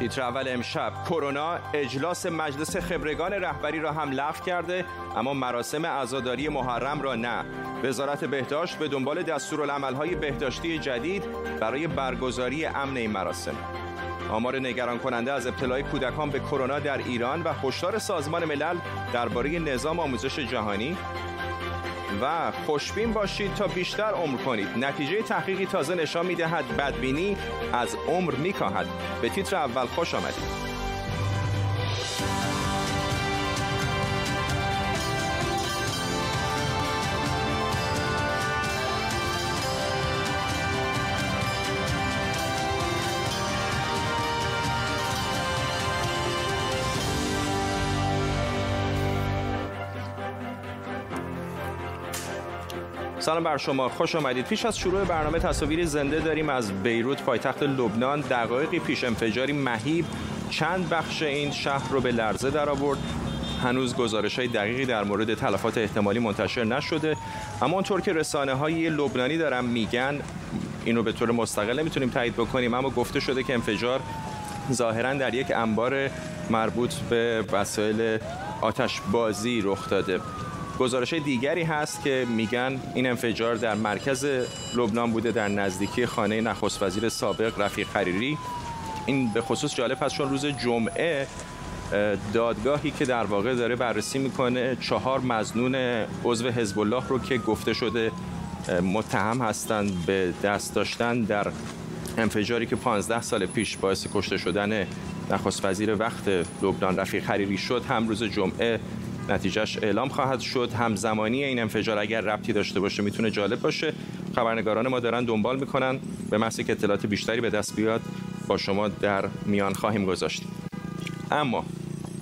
تیتر اول امشب کرونا اجلاس مجلس خبرگان رهبری را هم لغو کرده اما مراسم عزاداری محرم را نه. وزارت بهداشت به دنبال دستورالعملهای بهداشتی جدید برای برگزاری امن این مراسم. آمار نگران کننده از ابتلای کودکان به کرونا در ایران و هشدار سازمان ملل درباره نظام آموزش جهانی و خوشبین باشید تا بیشتر عمر کنید. نتیجه تحقیقی تازه نشان می‌دهد بدبینی از عمر میکاهد. به تیتر اول خوش آمدید. سلام بر شما. خوش آمدید. پیش از شروع برنامه تصاویر زنده داریم از بیروت. پایتخت لبنان دقایقی پیش انفجاری مهیب. چند بخش این شهر رو به لرزه در آورد. هنوز گزارش های دقیقی در مورد تلفات احتمالی منتشر نشده. اما اونطور که رسانه های لبنانی دارن میگن این رو به طور مستقل نمی‌تونیم تایید بکنیم اما گفته شده که انفجار ظاهرا در یک انبار مربوط به وسایل آتش بازی رخ داده. گزارش دیگری هست که میگن این انفجار در مرکز لبنان بوده در نزدیکی خانه نخست وزیر سابق رفیق حریری این به خصوص جالب هست چون روز جمعه دادگاهی که در واقع داره بررسی می‌کنه چهار مزنون عضو حزب الله رو که گفته شده متهم هستند به دست داشتن در انفجاری که 15 سال پیش باعث کشته شدن نخست وزیر وقت لبنان رفیق حریری شد. هم روز جمعه نتیجهش اعلام خواهد شد. همزمانی این انفجار اگر ربطی داشته باشه می‌تونه جالب باشه. خبرنگاران ما دارن دنبال می‌کنن. به محض که اطلاعات بیشتری به دست بیاد با شما در میان خواهیم گذاشت. اما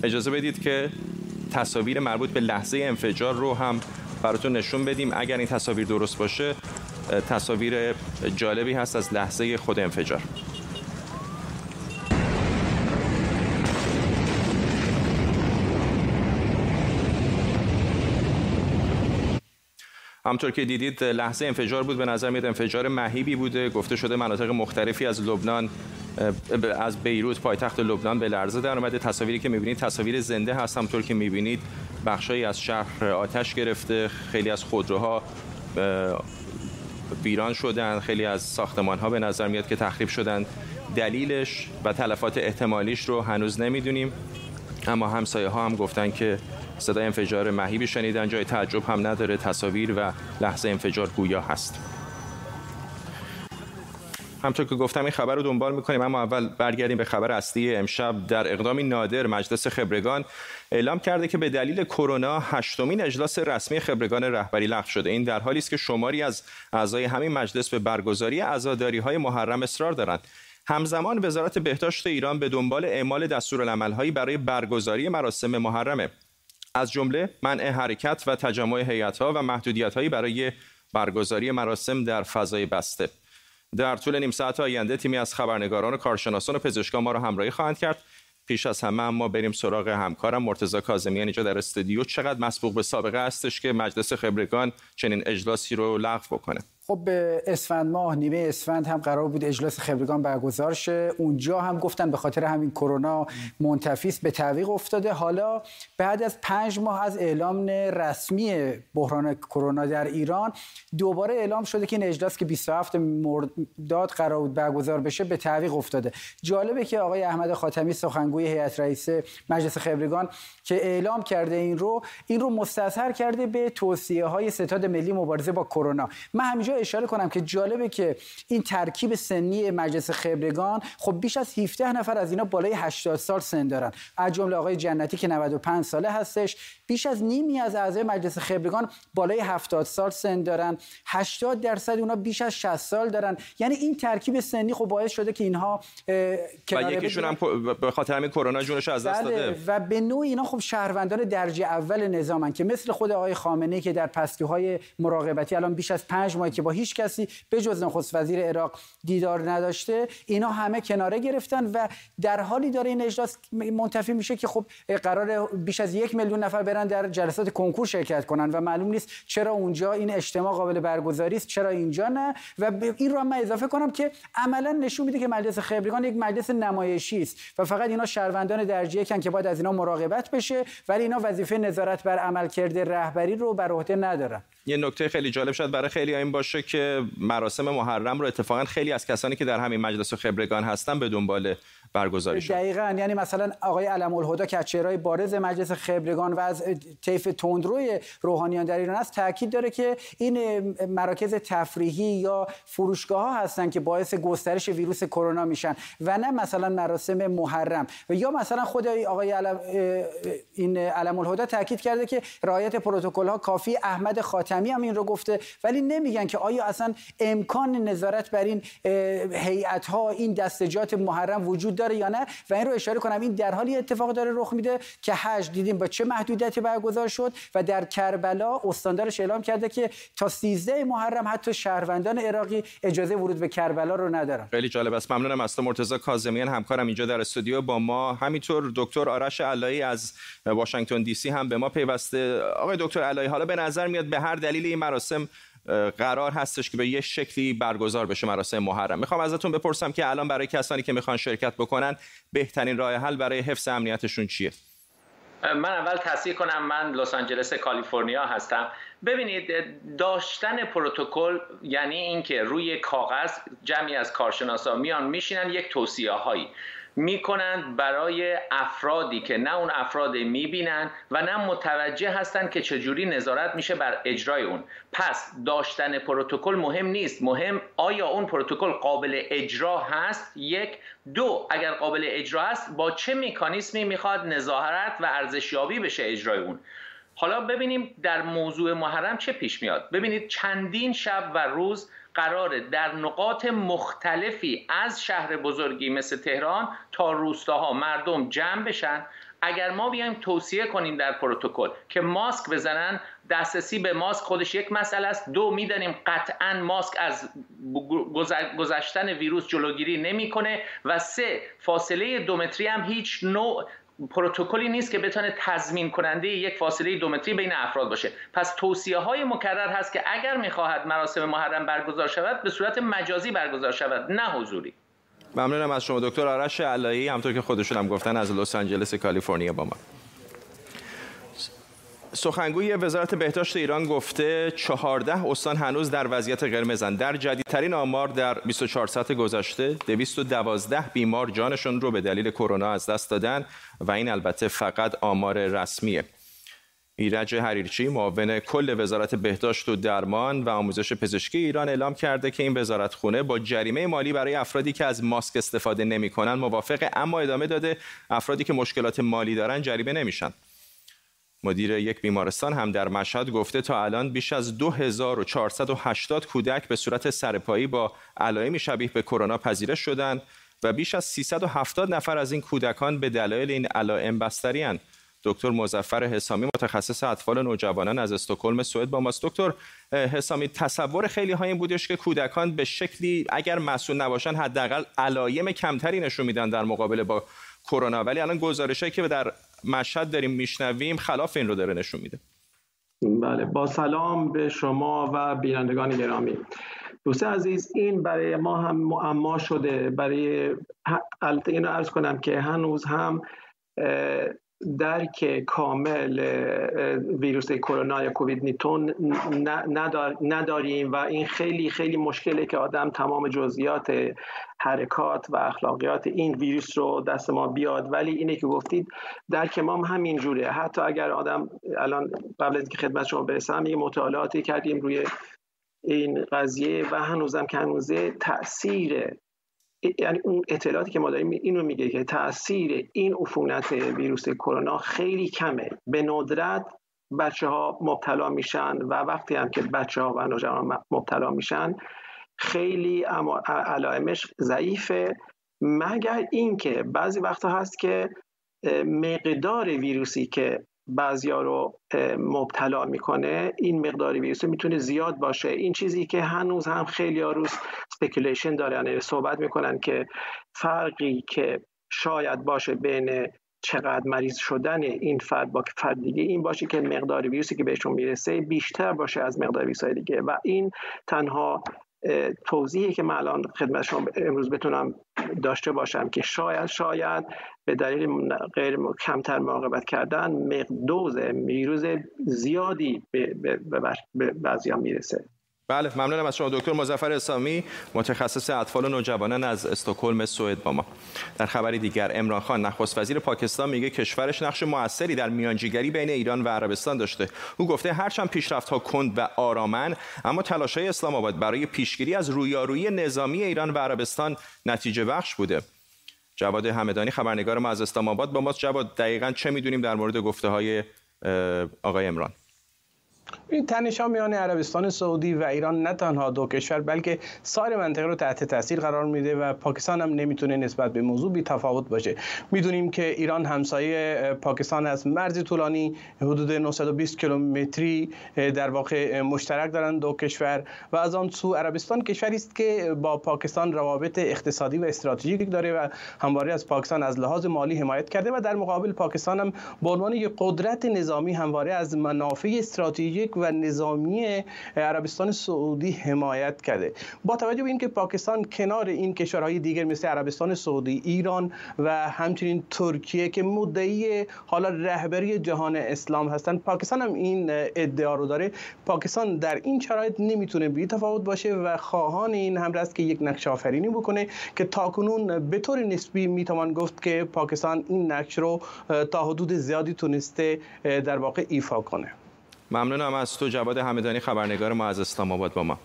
اجازه بدید که تصاویر مربوط به لحظه انفجار رو هم براتون نشون بدیم. اگر این تصاویر درست باشه تصاویر جالبی هست از لحظه خود انفجار. همطور که دیدید لحظه انفجار بود به نظر میاد انفجار مهیبی بوده. گفته شده مناطق مختلفی از لبنان از بیروت پایتخت لبنان به لرزه در اومده. تصاویری که می‌بینید تصاویر زنده هست. همطور که می‌بینید بخشایی از شهر آتش گرفته. خیلی از خودروها ویران شدن. خیلی از ساختمان ها به نظر میاد که تخریب شدن. دلیلش و تلفات احتمالیش رو هنوز نمی‌دونیم. اما همسایه ها هم گفتن که صدای انفجار مهیبی شنیدن جای تعجب هم نداره تصاویر و لحظه انفجار گویا هست. همطور که گفتم این خبر رو دنبال می‌کنیم اما اول برگردیم به خبر اصلی. امشب در اقدامی نادر مجلس خبرگان اعلام کرده که به دلیل کرونا هشتمین اجلاس رسمی خبرگان رهبری لغو شده. این در حالی است که شماری از اعضای همین مجلس به برگزاری عزاداری های محرم اصرار دارند. همزمان وزارت بهداشت ایران به دنبال اعمال دستورالعملهایی برای برگزاری مراسم محرمه. از جمله منع حرکت و تجمع هیئت‌ها و محدودیت‌هایی برای برگزاری مراسم در فضای بسته. در طول نیم ساعت آینده تیمی از خبرنگاران و کارشناسان و پزشکان ما را همراهی خواهند کرد. پیش از همه ما بریم سراغ همکارم مرتضی کاظمیان اینجا در استودیو. چقدر مسبوق به سابقه هستش که مجلس خبرگان چنین اجلاسی رو لغو بکنه؟ خب به اسفند ماه نیمه اسفند هم قرار بود اجلاس خبرگان برگزار شه. اونجا هم گفتن به خاطر همین کرونا منتفیس به تعویق افتاده. حالا بعد از پنج ماه از اعلام رسمی بحران کرونا در ایران دوباره اعلام شده که این اجلاس که 27 مرداد قرار بود برگزار بشه به تعویق افتاده. جالبه که آقای احمد خاتمی سخنگوی هیئت رئیسه مجلس خبرگان که اعلام کرده این رو این رو مستظهر کرده به توصیه های ستاد ملی مبارزه با کرونا. من همینجا اشاره کنم که جالبه که این ترکیب سنی مجلس خبرگان خب بیش از 17 نفر از اینا بالای 80 سال سن دارن. از جمله آقای جنتی که 95 ساله هستش بیش از نیمی از اعضای مجلس خبرگان بالای 70 سال سن دارن. 80 درصد اونا بیش از 60 سال دارن. یعنی این ترکیب سنی خب باعث شده که اینها و یکیشون هم به خاطر همین کرونا جونش از دست بله، داده. و به نوع اینا خب شهروندان درجه اول نظامن که مثل خود آقای خامنه‌ای که در پستی‌های مراقبتی الان بیش از 5 ماه که با هیچ کسی به جز نخست وزیر عراق دیدار نداشته. اینا همه کناره گرفتن و در حالی داره این اجلاس منتفی میشه که خب قرار بیش از یک میلیون نفر برن در جلسات کنکور شرکت کنن و معلوم نیست چرا اونجا این اجتماع قابل برگزاری است چرا اینجا نه. و این رو من اضافه کنم که عملا نشون میده که مجلس خبرگان یک مجلس نمایشی است و فقط اینا شهروندان درجه کن که باید از اینا مراقبت بشه ولی اینا وظیفه نظارت بر عملکرد رهبری رو بر عهده ندارن. یه نکته خیلی جالب شد برای خیلی این باشه که مراسم محرم رو اتفاقا خیلی از کسانی که در همین مجلس خبرگان هستن به دنبال برگزاری شد. دقیقا. یعنی مثلا آقای علم الهدا که چهرهای بارز مجلس خبرگان و از طیف تندروی روحانیان در ایران است تاکید داره که این مراکز تفریحی یا فروشگاه ها هستن که باعث گسترش ویروس کرونا میشن و نه مثلا مراسم محرم. و یا مثلا خود آقای علم این علم الهدا تاکید کرده که رعایت پروتکل ها کافی احمد خاتمی هم این رو گفته ولی نمیگن که آیا اصلا امکان نظارت بر این هیئت ها این دستجات محرم وجود داره یا نه و این رو اشاره کنم. این در حالی اتفاق داره رخ میده که حج دیدیم با چه محدودیتی برگزار شد و در کربلا استاندارش اعلام کرده که تا 13 محرم حتی شهروندان عراقی اجازه ورود به کربلا رو ندارن. خیلی جالب است. ممنونم از مرتضی کاظمیان. همکارم اینجا در استودیو با ما. همینطور دکتر آرش علایی از واشنگتن دی سی هم به ما پیوسته. آقای دکتر علایی حالا به نظر میاد به هر دلیل این مراسم قرار هستش که به یه شکلی برگزار بشه مراسم محرم. می‌خوام ازتون بپرسم که الان برای کسانی که می‌خوان شرکت بکنن بهترین راه حل برای حفظ امنیتشون چیه؟ من اول تصحیح کنم من لس آنجلس کالیفرنیا هستم. ببینید داشتن پروتکل یعنی اینکه روی کاغذ جمعی از کارشناسا میان میشینن یک توصیه هایی می‌کنند برای افرادی که نه اون افراد می‌بینن و نه متوجه هستند که چجوری نظارت میشه بر اجرای اون. پس داشتن پروتکل مهم نیست. مهم آیا اون پروتکل قابل اجرا هست؟ یک. دو اگر قابل اجرا هست با چه مکانیسمی می‌خواد نظارت و ارزشیابی بشه اجرای اون؟ حالا ببینیم در موضوع محرم چه پیش میاد. ببینید چندین شب و روز قراره در نقاط مختلفی از شهر بزرگی مثل تهران تا روستاها مردم جمع بشن. اگر ما بیایم توصیه کنیم در پروتکل که ماسک بزنن دسترسی به ماسک خودش یک مسئله است. دو می‌دانیم قطعا ماسک از گذشتن ویروس جلوگیری نمی‌کنه. و سه فاصله دو متری هم هیچ نوع پروتکلی نیست که بتونه تضمین کننده یک فاصله دو متری بین افراد باشه. پس توصیه های مکرر هست که اگر می‌خواهد مراسم محرم برگزار شود به صورت مجازی برگزار شود نه حضوری. ممنونم از شما دکتر آرش علایی همطور که خودشون هم گفتن از لس آنجلس کالیفرنیا با ما. سخنگوی وزارت بهداشت ایران گفته 14 استان هنوز در وضعیت قرمزن. در جدیدترین آمار در 24 ساعت گذشته 212 بیمار جانشون رو به دلیل کرونا از دست دادن و این البته فقط آمار رسمیه. ایرج حریرچی معاون کل وزارت بهداشت و درمان و آموزش پزشکی ایران اعلام کرده که این وزارت خونه با جریمه مالی برای افرادی که از ماسک استفاده نمی‌کنن موافقه اما ادامه داده افرادی که مشکلات مالی دارن جریمه نمیشن. مدیر یک بیمارستان هم در مشهد گفته تا الان بیش از 2480 کودک به صورت سرپایی با علائمی شبیه به کرونا پذیرش شدند و بیش از 370 نفر از این کودکان به دلایل این علائم بستری دکتر مزفر حسامی متخصص اطفال نوجوانان از استکهلم سوئد با ماست. دکتر حسامی تصور خیلی های این بودش که کودکان به شکلی اگر مسئول نباشن حداقل علائم کمتری نشون میدن در مقابله با کرونا. ولی الان گزارشی که در مشهد داریم میشنویم خلاف این رو داره نشون میده. بله با سلام به شما و بینندگان گرامی. دوست عزیز این برای ما هم معما شده. برای البته اینو عرض کنم که هنوز هم درک کامل ویروس کرونا یا کووید 19 نداریم و این خیلی خیلی مشکله که آدم تمام جزئیات حرکات و اخلاقیات این ویروس رو دست ما بیاد. ولی اینه که گفتید درک ما هم همین جوره. حتی اگر آدم الان قبل از اینکه خدمت شما برسم یه مطالعاتی کردیم روی این قضیه و هنوزم که هنوزه تاثیر یعنی اون اطلاعاتی که ما داریم اینو میگه که تاثیر این عفونت ویروس کرونا خیلی کمه. به ندرت بچه ها مبتلا میشن و وقتی هم که بچه ها و نوجوان مبتلا میشن خیلی علائمش ضعیفه. مگر اینکه بعضی وقتا هست که مقدار ویروسی که بعضیا رو مبتلا می‌کنه این مقدار ویروس می‌تونه زیاد باشه. این چیزی که هنوز هم خیلی روش speculation دارن یعنی صحبت می‌کنن که فرقی که شاید باشه بین چقدر مریض شدن این فرد با فرد دیگه این باشه که مقدار ویروسی که بهشون می‌رسه بیشتر باشه از مقدار ویروس دیگه. و این تنها توضیحی که من الان خدمت شما امروز بتونم داشته باشم که شاید شاید به دلیل غیر کمتر مراقبت کردن مقدوز ویروس زیادی به, بعضی می‌رسه. بله ممنونم از شما. دکتر مظفر اسلامی متخصص اطفال و نوجوانان از استکهلم سوئد با ما. در خبری دیگر امران خان نخست وزیر پاکستان میگه کشورش نقش موثری در میانجیگری بین ایران و عربستان داشته. او گفته هرچند پیشرفت ها کند و آرامن اما تلاش های اسلام آباد برای پیشگیری از رویارویی نظامی ایران و عربستان نتیجه بخش بوده. جواد همدانی خبرنگار ما از اسلام آباد با ماست. جواد دقیقا چه می‌دونیم در مورد گفته های آقای امران این تنش‌ها میان عربستان سعودی و ایران نه تنها دو کشور بلکه سایر منطقه رو تحت تاثیر قرار میده و پاکستان هم نمی‌تونه نسبت به موضوع بی تفاوت باشه. می‌دونیم که ایران همسایه پاکستان از مرز طولانی حدود 920 کیلومتری در واقع مشترک دارند دو کشور و از آن سو عربستان کشوری است که با پاکستان روابط اقتصادی و استراتژیک داره و همواره از پاکستان از لحاظ مالی حمایت کرده و در مقابل پاکستان هم به عنوان یک قدرت نظامی همواره از منافع استراتژیک و نظامی عربستان سعودی حمایت کرده. با توجه به اینکه پاکستان کنار این کشورهای دیگر مثل عربستان سعودی ایران و همچنین ترکیه که مدعی حالا رهبری جهان اسلام هستند پاکستان هم این ادعا رو داره. پاکستان در این شرایط نمی‌تونه بی تفاوت باشه و خواهان این هم است که یک نقش آفرینی بکنه که تاکنون به طور نسبی می‌توان گفت که پاکستان این نقش رو تا حدود زیادی تونسته در واقع ایفا کنه. ممنونم از تو جواد همدانی خبرنگار ما از اسلام آباد با ما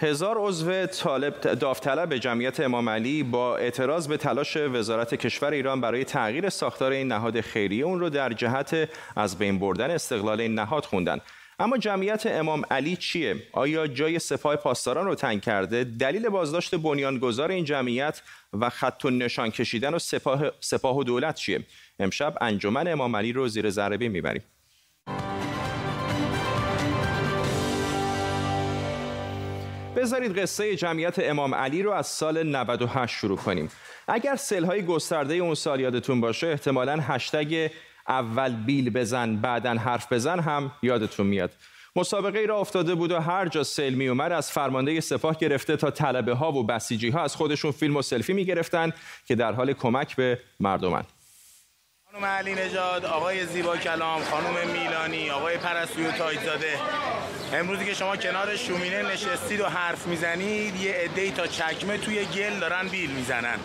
هزار عضو طالب داوطلب جمعیت امام علی با اعتراض به تلاش وزارت کشور ایران برای تغییر ساختار این نهاد خیریه اون رو در جهت از بین بردن استقلال این نهاد خوندن اما جمعیت امام علی چیه؟ آیا جای سپاه پاسداران رو تنگ کرده؟ دلیل بازداشت بنیانگذار این جمعیت و خط و نشان کشیدن و سپاه, سپاه و دولت چیه؟ امشب انجمن امام علی رو زیر ذره می‌بریم. بذارید قصه جمعیت امام علی رو از سال 98 شروع کنیم. اگر سلهای گسترده اون سال یادتون باشه احتمالا هشتگ اول بیل بزن بعدا حرف بزن هم یادتون میاد. مسابقه ای را افتاده بود و هر جا سیل می اومد از فرمانده سپاه گرفته تا طلبه ها و بسیجی ها از خودشون فیلم و سلفی می گرفتن که در حال کمک به مردمن خانم علی نژاد آقای زیبا کلام خانم میلانی آقای پرستوی تایزاده امروزی که شما کنار شومینه نشستید و حرف می‌زنید یه عده‌ای تا چکمه توی گل دارن بیل می‌زنن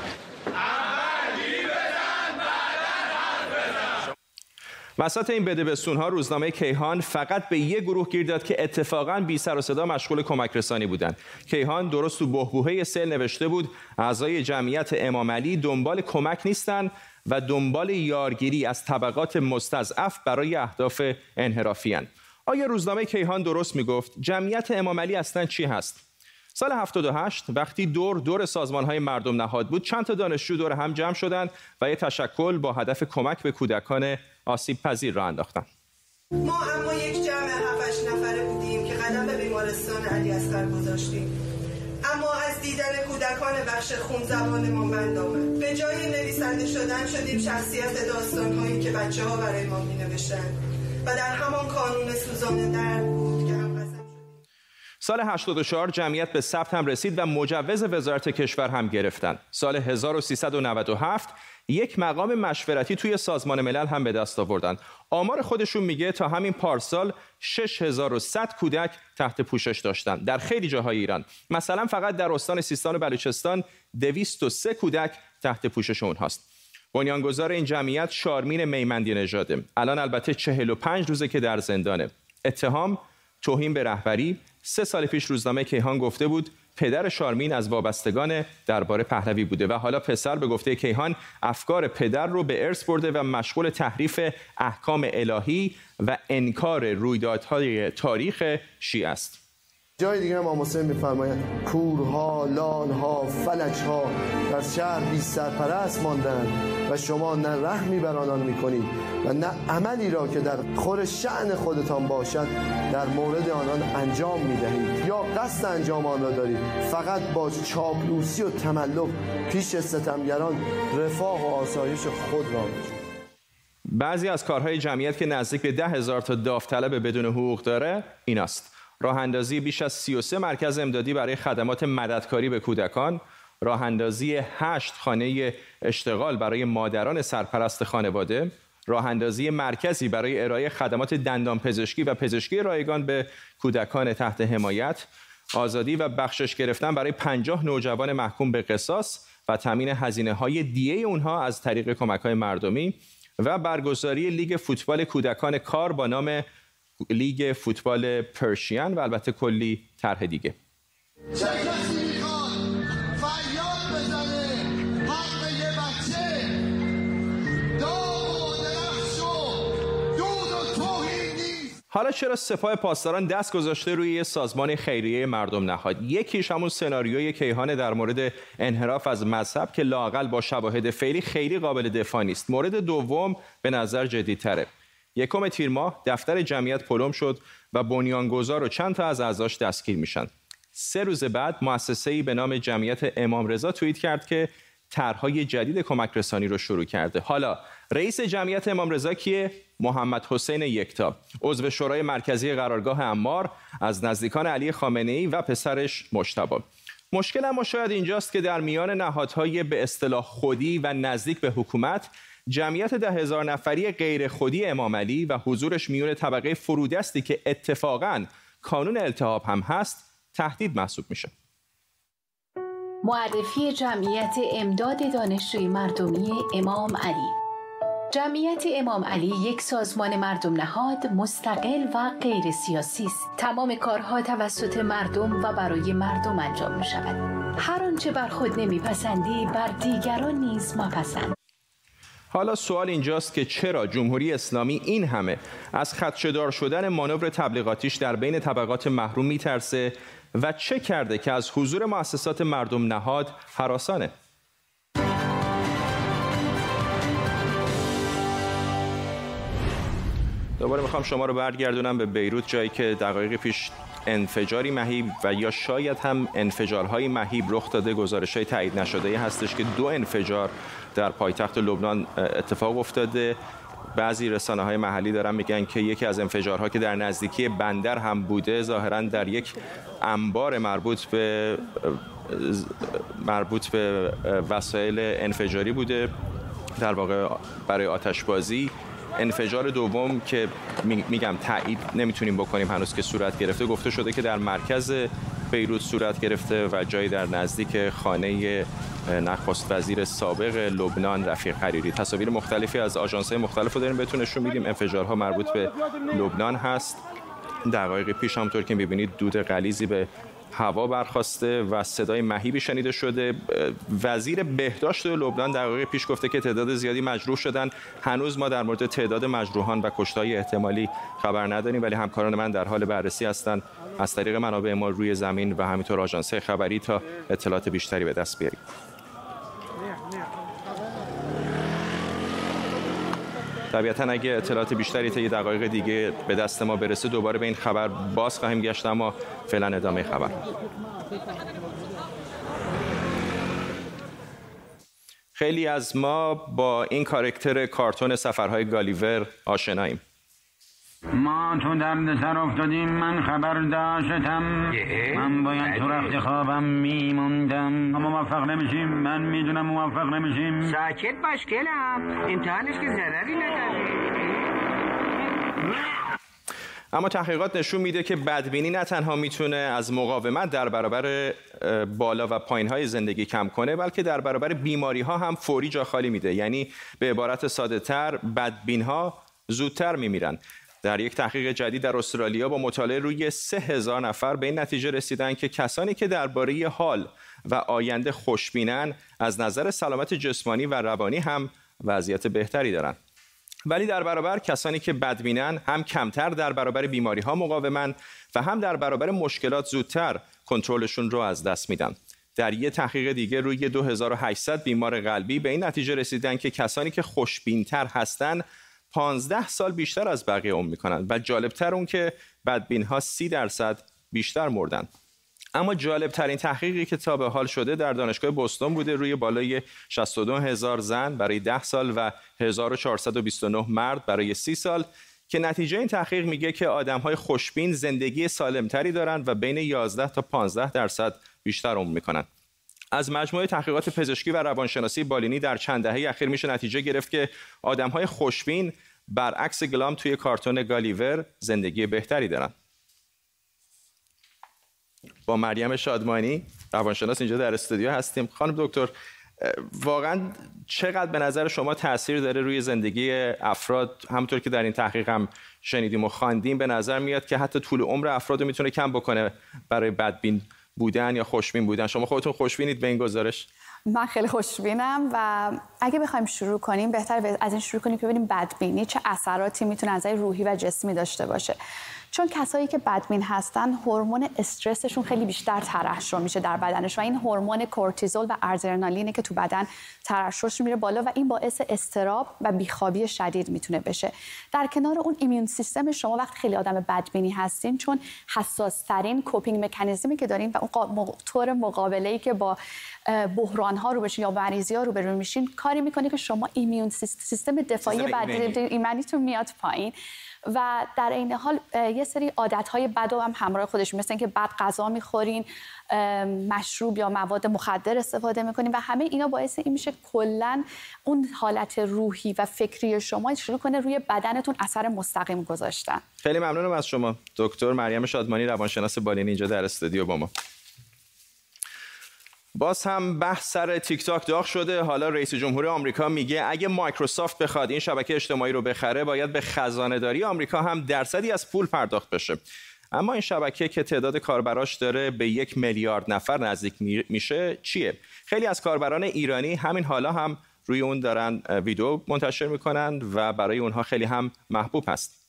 وسط این بدبستون ها روزنامه کیهان فقط به یه گروه گیر داد که اتفاقا بی سر و صدا مشغول کمک رسانی بودند. کیهان درست تو بهبوهه سیل نوشته بود اعضای جمعیت امام علی دنبال کمک نیستن و دنبال یارگیری از طبقات مستضعف برای اهداف انحرافی آیا روزنامه کیهان درست می‌گفت؟ جمعیت امام علی اصلا چی هست؟ سال 78 وقتی دور دور سازمان های مردم نهاد بود چند تا دانشجو دور هم جمع شدند و یه تشکل با هدف کمک به کودکان آسیب پذیر را انداختن ما اما یک جمع 7 نفره بودیم که قدم به بیمارستان علی اصغر گذاشتیم. دیدن کودکان بخش خون زبان ما بند آمد. به جای نویسنده شدن شدیم شخصیت داستان هایی که بچه ها برای ما می نوشتن و در همان کانون سوزان درد بود. سال 84 جمعیت به ثبت هم رسید و مجوز وزارت کشور هم گرفتند. سال 1397 یک مقام مشورتی توی سازمان ملل هم به دست آوردن آمار خودشون میگه تا همین پارسال 6100 کودک تحت پوشش داشتن در خیلی جاهای ایران. مثلا فقط در استان سیستان و بلوچستان 203 کودک تحت پوشش اونهاست بنیانگذار این جمعیت شارمین میمندی نژاده. الان البته 45 روزه که در زندانه. اتهام توهین به رهبری سه سال پیش روزنامه کیهان گفته بود پدر شارمین از وابستگان درباره پهلوی بوده و حالا پسر به گفته کیهان افکار پدر رو به ارث برده و مشغول تحریف احکام الهی و انکار رویدادهای تاریخ شیعه است. جای دیگه هم آموسه میفرمایند کورها، لالها، فلجها در شهر بی سرپرست ماندن و شما نه رحمی بر آنان می‌کنید و نه عملی را که در خور شعن خودتان باشد در مورد آنان انجام می‌دهید. یا قصد انجام آن را دارید. فقط با چاپلوسی و تملق پیش ستمگران رفاه و آسایش خود را بعضی از کارهای جمعیت که نزدیک به ده هزار تا داوطلب بدون حقوق داره ایناست. راه اندازی بیش از 33 مرکز امدادی برای خدمات مددکاری به کودکان راه اندازی 8 خانه اشتغال برای مادران سرپرست خانواده راه اندازی مرکزی برای ارائه خدمات دندان پزشکی و پزشکی رایگان به کودکان تحت حمایت آزادی و بخشش گرفتن برای 50 نوجوان محکوم به قصاص و تامین هزینه های دیه اونها از طریق کمک های مردمی و برگزاری لیگ فوتبال کودکان کار با نام لیگ فوتبال پرشین و البته کلی طرح دیگه. حالا چرا سپاه پاسداران دست گذاشته روی سازمان خیریه مردم نهاد؟ یکیش همون سناریوی کیهان در مورد انحراف از مذهب که لاقل با شواهد فعلی خیلی قابل دفاع نیست. مورد دوم به نظر جدیدتره. یکم تیر ماه دفتر جمعیت پلم شد و بنیانگذار و چند تا از اعضاش دستگیر میشن. سه روز بعد مؤسسه‌ای به نام جمعیت امام رضا توییت کرد که طرحهای جدید کمک رسانی رو شروع کرده. حالا رئیس جمعیت امام رضا کیه؟ محمد حسین یکتا. عضو شورای مرکزی قرارگاه امار از نزدیکان علی خامنه ای و پسرش مشتبه مشکل اما شاید اینجاست که در میان نهادهای به اصطلاح خودی و نزدیک به حکومت جمعیت ده هزار نفری غیر خودی امام علی و حضورش میون طبقه فرودستی که اتفاقا کانون التهاب هم هست تهدید محسوب میشه معرفی جمعیت امداد دانشجوی مردمی امام علی جمعیت امام علی یک سازمان مردم نهاد مستقل و غیر سیاسی است. تمام کارها توسط مردم و برای مردم انجام می شود. هر آنچه بر خود نمیپسندی بر دیگران نیز مپسند. حالا سوال اینجاست که چرا جمهوری اسلامی این همه؟ از خدشدار شدن مانور تبلیغاتیش در بین طبقات محروم میترسه و چه کرده که از حضور مؤسسات مردم نهاد حراسانه؟ دوباره می‌خوام شما رو برگردونم به بیروت جایی که دقایق پیش انفجاری مهیب و یا شاید هم انفجارهای مهیب رخ داده گزارش های تایید نشده. هستش که دو انفجار در پایتخت لبنان اتفاق افتاده. بعضی رسانه های محلی دارن میگن که یکی از انفجارها که در نزدیکی بندر هم بوده ظاهرا در یک انبار مربوط به مربوط به وسایل انفجاری بوده در واقع برای آتشبازی. انفجار دوم که میگم تایید نمی‌تونیم بکنیم هنوز که صورت گرفته. گفته شده که در مرکز بیروت صورت گرفته و جایی در نزدیک خانه نخست وزیر سابق لبنان رفیق حریری تصاویر مختلفی از آژانس‌های مختلف رو داریم. بهتون نشون میدیم. انفجارها مربوط به لبنان هست. دقایق پیش همطور که می‌بینید دود غلیزی به هوا برخواسته و صدای مهیبی شنیده شده. وزیر بهداشت لبنان واقع پیش گفته که تعداد زیادی مجروح شدن. هنوز ما در مورد تعداد مجروحان و کشتای احتمالی خبر نداریم ولی همکاران من در حال بررسی هستند از طریق منابع ما روی زمین و همینطور آژانس خبری تا اطلاعات بیشتری به دست بیاریم. طبیعتا اگه اطلاعات بیشتری یه دقایق دیگه به دست ما برسه دوباره به این خبر باز خواهیم گشت اما فعلا ادامه خبر. خیلی از ما با این کارکتر کارتون سفرهای گالیور آشناییم. ما تو درد سر افتادیم من خبر داشتم. من باید تو رخت خوابم میموندم اما موفق نمیشیم من می‌دونم موفق نمیشیم. ساکت باش کلم امتحانش که ضرری نداره. اما تحقیقات نشون میده که بدبینی نه تنها می‌تونه از مقاومت در برابر بالا و پایین های زندگی کم کنه بلکه در برابر بیماری ها هم فوری جا خالی میده. یعنی به عبارت ساده تر بدبین ها زودتر میمیرن. در یک تحقیق جدید در استرالیا با مطالعه روی سه هزار نفر به این نتیجه رسیدن که کسانی که درباره حال و آینده خوشبینن از نظر سلامت جسمانی و روانی هم وضعیت بهتری دارند. ولی در برابر کسانی که بدبینن هم کمتر در برابر بیماری ها مقاومن و هم در برابر مشکلات زودتر کنترلشون رو از دست میدن در یه تحقیق دیگه روی 2800 بیمار قلبی به این نتیجه رسیدن که کسانی که خوشبینتر هستن 15 سال بیشتر از بقیه عمر می‌کنن و جالبتر اون که بدبین ها 30 درصد بیشتر مردن. اما جالب ترین تحقیقی که تا به حال شده در دانشگاه بوستون بوده روی بالای 62 هزار زن برای 10 سال و 1429 مرد برای 30 سال که نتیجه این تحقیق میگه که آدم های خوشبین زندگی سالمتری دارند و بین 11 تا 15 درصد بیشتر عمر می‌کنن. از مجموعه تحقیقات پزشکی و روانشناسی بالینی در چند دهه اخیر میشه نتیجه گرفت که آدم های خوشبین برعکس گلام توی کارتون گالیور زندگی بهتری دارن. با مریم شادمانی روانشناس اینجا در استودیو هستیم. خانم دکتر واقعا چقدر به نظر شما تاثیر داره روی زندگی افراد؟ همونطور که در این تحقیق هم شنیدیم و خواندیم به نظر میاد که حتی طول عمر افراد می‌تونه کم بکنه برای بدبین بودن یا خوشبین بودن؟ شما خودتون خوشبینید به این گزارش؟ من خیلی خوشبینم و اگه بخوایم شروع کنیم بهتر از این شروع کنیم که ببینیم بدبینی چه اثراتی می‌تونه از روحی و جسمی داشته باشه. چون کسایی که بدبین هستن هورمون استرسشون خیلی بیشتر ترشح میشه در بدنش و این هورمون کورتیزول و ادرنالینه که تو بدن ترشحش میره بالا و این باعث استراب و بیخوابی شدید می‌تونه بشه. در کنار اون ایمیون سیستم شما وقتی خیلی آدم بدبینی هستین چون حساس ترین کوپینگ مکانیزمی که دارین و اون طور مقابله ای که با بحران ها رو بشین یا مریضی ها رو برون میشین کاری می‌کنه که شما ایمیون سیستم دفاعی بدن ایمنیتون میاد پایین. و در این حال یه سری عادت‌های بد هم همراه خودش مثل اینکه بد غذا می‌خورین مشروب یا مواد مخدر استفاده می‌کنین و همه اینا باعث این میشه کلا اون حالت روحی و فکری شما شروع کنه روی بدنتون اثر مستقیم گذاشتن. خیلی ممنونم از شما. دکتر مریم شادمانی روانشناس بالینی اینجا در استودیو با ما. باز هم بحث سر تیک تاک داغ شده. حالا رئیس جمهور آمریکا میگه اگه مایکروسافت بخواد این شبکه اجتماعی رو بخره باید به خزانه داری. آمریکا هم درصدی از پول پرداخت بشه. اما این شبکه که تعداد کاربراش داره به یک میلیارد نفر نزدیک میشه چیه؟ خیلی از کاربران ایرانی همین حالا هم روی اون دارن ویدیو منتشر می‌کنند و برای اونها خیلی هم محبوب هست.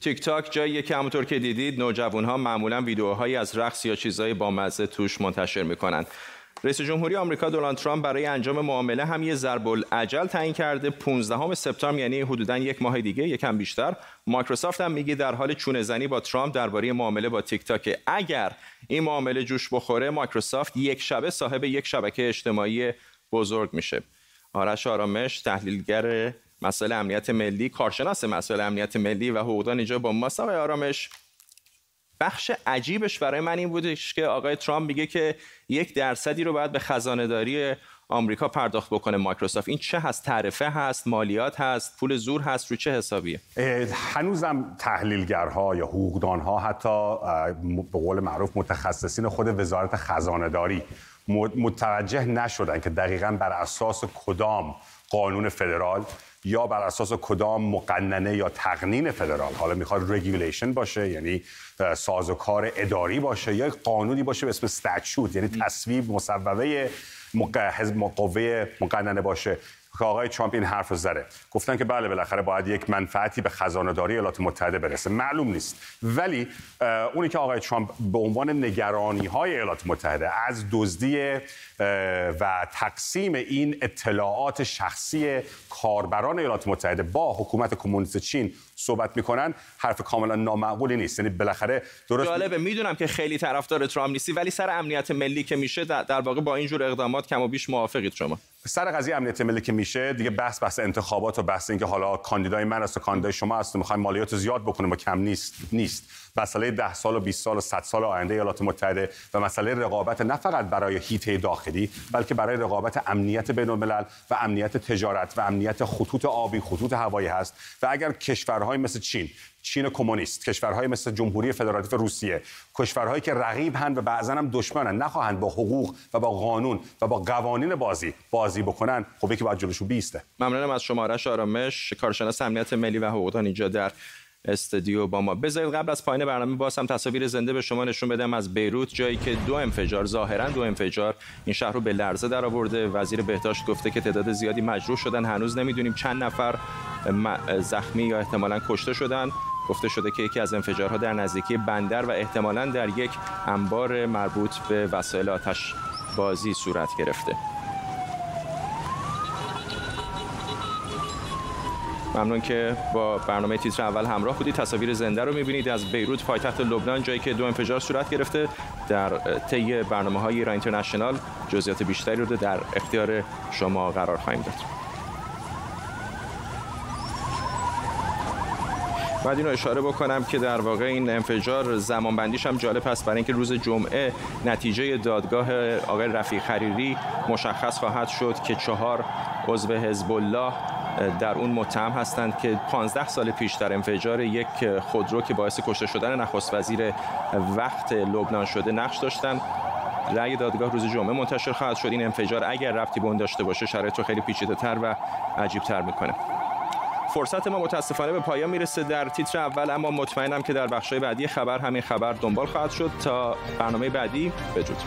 تیک تاک جاییه که همونطور که دیدید نوجوان ها معمولا ویدیوهایی از رقص یا چیزهای با مزه توش منتشر می‌کنن. رئیس جمهوری آمریکا دونالد ترامپ برای انجام معامله هم یه ضرب العجل تعیین کرده. 15 سپتامبر یعنی حدودا یک ماه دیگه یکم بیشتر. مایکروسافت هم میگه در حال چونه زنی با ترامپ درباره معامله با تیک تاک. اگر این معامله جوش بخوره مایکروسافت یک شبه صاحب یک شبکه اجتماعی بزرگ میشه. آرش آرامش تحلیلگر مسائل امنیت ملی کارشناس مسائل امنیت ملی و حقوقدان اینجا با ما آرامش بخش عجیبش برای من این بودش که آقای ترامپ میگه که یک درصدی رو باید به خزانه داری آمریکا پرداخت بکنه مایکروسافت. این چه هست؟ تعرفه هست؟ مالیات هست؟ پول زور هست؟ رو چه حسابیه؟ هنوزم تحلیلگرها یا حقوقدانها حتی به قول معروف متخصصین خود وزارت خزانه داری متوجه نشدن که دقیقا بر اساس کدام قانون فدرال یا بر اساس کدام مقننه یا تقنین فدرال؟ حالا می‌خواد regulation باشه یعنی سازوکار اداری باشه یا قانونی باشه به اسم statute یعنی تصویب مصوبه قوه مقننه باشه. که آقای ترامپ این حرف رو زده. گفتن که بله بالاخره باید یک منفعتی به خزانه داری ایالات متحده برسه. معلوم نیست. ولی اونی که آقای ترامپ به عنوان نگرانی های ایالات متحده از دزدی و تقسیم این اطلاعات شخصی کاربران ایالات متحده با حکومت کمونیست چین صحبت می‌کنن حرف کاملا نامعقولی نیست. یعنی بالاخره درست جالبه می‌دونم که خیلی طرفدار ترامپ نیستی ولی سر امنیت ملی که میشه در واقع با اینجور اقدامات کم و بیش موافقید شما. سر قضیه امنیت ملی که میشه دیگه بحث بحث انتخابات و بحث اینکه حالا کاندیدای من است و کاندیدای شما است و می‌خوایم مالیات زیاد بکنیم و کم نیست نیست. مسئله 10 سال و 20 سال و 100 سال آینده ایالات متحده و مسئله رقابت نه فقط برای هیته داخلی بلکه برای رقابت امنیت بین الملل و امنیت تجارت و امنیت خطوط آبی خطوط هوایی هست. و اگر کشورهای مثل چین چین کمونیست کشورهای مثل جمهوری فدراتیو روسیه کشورهایی که رقیب هند و بعضا هم دشمنن نخواهند با حقوق و با قانون و با قوانین بازی بازی بکنن خب یکی باید جلوشون بیسته. ممنونم از شمارش آرامش. کارشناس امنیت ملی و حقوق اینجا در استودیو با ما. بذارید قبل از پایان برنامه باز هم تصاویر زنده به شما نشون بدم از بیروت جایی که دو انفجار ظاهرا دو انفجار این شهر رو به لرزه در آورده وزیر بهداشت گفته که تعداد زیادی مجروح شدن. هنوز نمی‌دونیم چند نفر زخمی یا احتمالا کشته شدن. گفته شده که یکی از انفجارها در نزدیکی بندر و احتمالا در یک انبار مربوط به وسایل آتش بازی صورت گرفته. ممنون که با برنامه تیتر اول همراه بودید تصاویر زنده رو می‌بینید از بیروت پایتخت لبنان جایی که دو انفجار صورت گرفته در طی برنامه های ایران اینترنشنال. جزئیات بیشتری رو در اختیار شما قرار خواهیم داد. بعد اینو اشاره بکنم که در واقع این انفجار زمان بندیش هم جالب هست برای اینکه روز جمعه نتیجه دادگاه آقای رفیق خریری مشخص خواهد شد که چهار عضو حزب الله در اون متهم هستند که 15 سال پیش در انفجار یک خودرو که باعث کشته شدن نخست وزیر وقت لبنان شده نقش داشتند رأی دادگاه روز جمعه منتشر خواهد شد. این انفجار اگر رفتی به اون داشته باشه شرایط رو خیلی پیچیده تر و عجیب تر می‌کنه. فرصت ما متاسفانه به پایان می‌رسه در تیتر اول اما مطمئنم که در بخشای بعدی خبر همین خبر دنبال خواهد شد. تا برنامه بعدی بدرود.